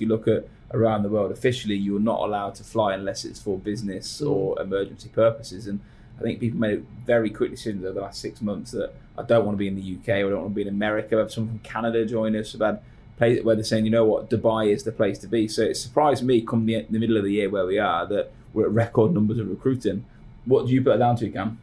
If you look at around the world, officially you're not allowed to fly unless it's for business Mm. or emergency purposes. And I think people made very quick decisions over the last six months that I don't want to be in the UK, or I don't want to be in America. I've had someone from Canada join us. I've had places where they're saying, you know what, Dubai is the place to be. So it surprised me come the, the middle of the year where we are that we're at record numbers of recruiting. What do you put it down to, Cam?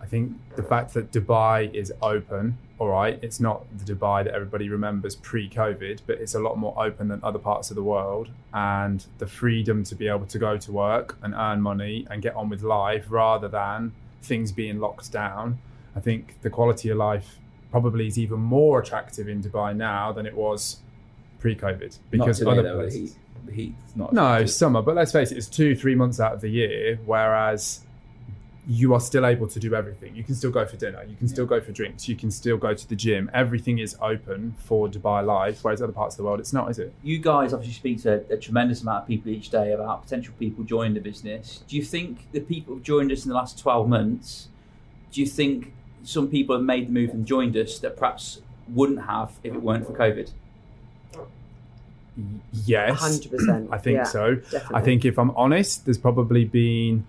I think the fact that Dubai is open, all right, it's not the Dubai that everybody remembers pre COVID, but it's a lot more open than other parts of the world. And the freedom to be able to go to work and earn money and get on with life rather than things being locked down. I think the quality of life probably is even more attractive in Dubai now than it was pre COVID because today, other though, the places. heat. The heat's not. No, attractive. summer, but let's face it, it's two, three months out of the year, whereas you are still able to do everything. You can still go for dinner, you can still go for drinks, you can still go to the gym. Everything is open for Dubai life, whereas other parts of the world it's not, is it? You guys obviously speak to a tremendous amount of people each day about potential people joining the business. Do you think the people who've joined us in the last 12 months, do you think some people have made the move and joined us that perhaps wouldn't have if it weren't for COVID? Yes. 100%, I think yeah, so. definitely. I think if I'm honest, there's probably been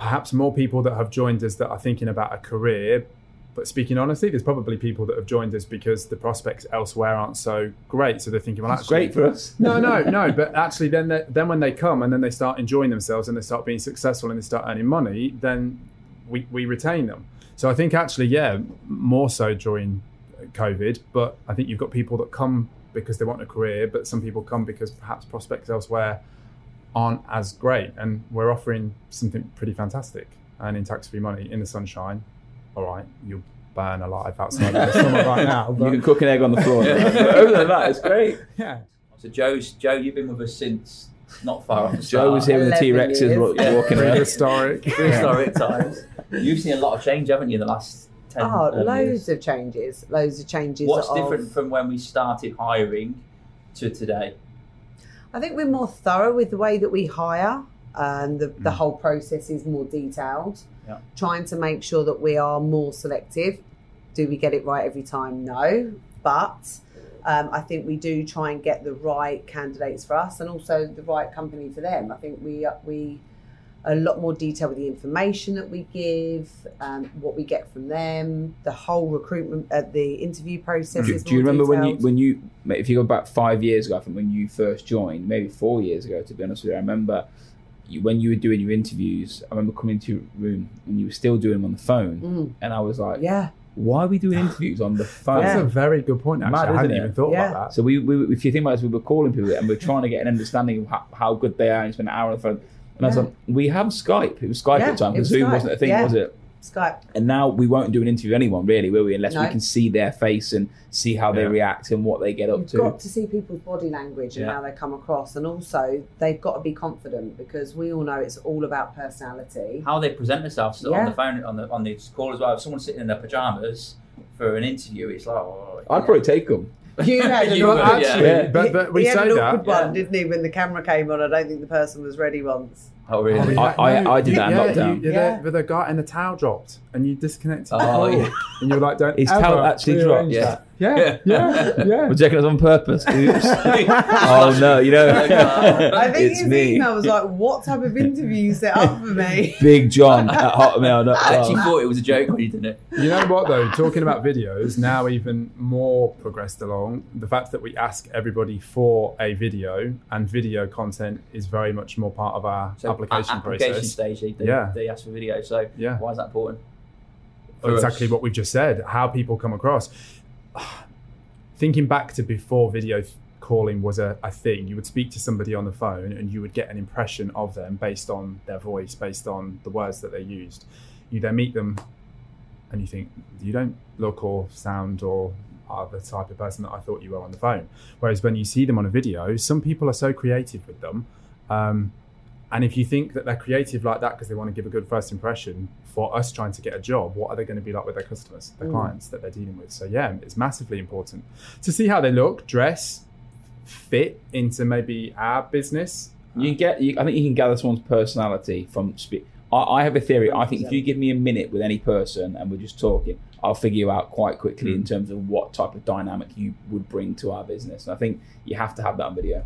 perhaps more people that have joined us that are thinking about a career. But speaking honestly, there's probably people that have joined us because the prospects elsewhere aren't so great. So they're thinking, well, That's great for us. no, no, no. But actually, then then when they come and then they start enjoying themselves and they start being successful and they start earning money, then we, we retain them. So I think actually, yeah, more so during COVID. But I think you've got people that come because they want a career, but some people come because perhaps prospects elsewhere aren't as great. And we're offering something pretty fantastic and in tax free money in the sunshine. All right, you'll burn alive outside of the summer right now. You can cook an egg on the floor. But other than that, it's great. yeah. So Jo's Jo, you've been with us since not far off the Jo was here when the T 11 Rexes years. were Yeah. walking around. Prehistoric. Prehistoric times. You've seen a lot of change, haven't you, in the last 10 Oh, um, loads years? of changes. Loads of changes. What's of- different from when we started hiring to today? I think we're more thorough with the way that we hire. and the, the Mm. whole process is more detailed. Yeah. Trying to make sure that we are more selective. Do we get it right every time? No. But um, I think we do try and get the right candidates for us and also the right company for them. I think we we a lot more detail with the information that we give, um, what we get from them, the whole recruitment, uh, the interview process. Do, do you remember when you when you if you go back five years ago from when you first joined, maybe four years ago to be honest with you, I remember you, when you were doing your interviews. I remember coming into your room and you were still doing them on the phone, Mm, and I was like, yeah. "Why are we doing interviews on the phone?" That's Yeah. a very good point. Actually, Mad, I hadn't it? even thought Yeah. about that. So we, we, if you think about it, we were calling people and we're trying to get an understanding of how, how good they are and spend an hour on the phone. And I was like, we have Skype. It was Skype Yeah, at the time it was because Zoom Skype, wasn't a thing, yeah. was it? Skype. And now we won't do an interview with anyone really, will we? Unless we can see their face and see how they react and what they get up to. You've got to see people's body language and Yeah. how they come across, and also they've got to be confident because we all know it's all about personality. How they present themselves on Yeah. the phone, on the on the call as well. If someone's sitting in their pajamas for an interview, it's like, oh, I'd probably take them. You had an You Well, would, awkward- actually, yeah. but, but we he had say an that. awkward one, didn't he? When the camera came on, I don't think the person was ready once. Oh really? Oh, I- I- I did that in yeah, lockdown. You, Yeah. the, with the guy and the towel dropped, and you disconnected Oh, call, yeah. and you're like, "Don't His ever towel actually rearrange dropped. that. Yeah, yeah, yeah. Was checking us on purpose. Oops. oh no, you know, oh, I think it's his me. email was like, "What type of interview you set up for me?" Big John at hotmail.com. I actually thought it was a joke when you did it. You know what though? Talking about videos, now even more progressed along. The fact that we ask everybody for a video and video content is very much more part of our So application, at application process. stage, they, they, Yeah. they ask for video. So Yeah. why is that important? Exactly us. what we've just said how people come across thinking back to before video calling was a, a thing you would speak to somebody on the phone and you would get an impression of them based on their voice based on the words that they used you then meet them and you think you don't look or sound or are the type of person that i thought you were on the phone whereas when you see them on a video some people are so creative with them um, and if you think that they're creative like that because they want to give a good first impression for us trying to get a job, what are they going to be like with their customers, their Mm. clients that they're dealing with? So, yeah, it's massively important to see how they look, dress, fit into maybe our business. You can get. You, I think you can gather someone's personality from. Spe- I, I have a theory. I think if you give me a minute with any person and we're just talking, I'll figure you out quite quickly Mm. in terms of what type of dynamic you would bring to our business. And I think you have to have that on video.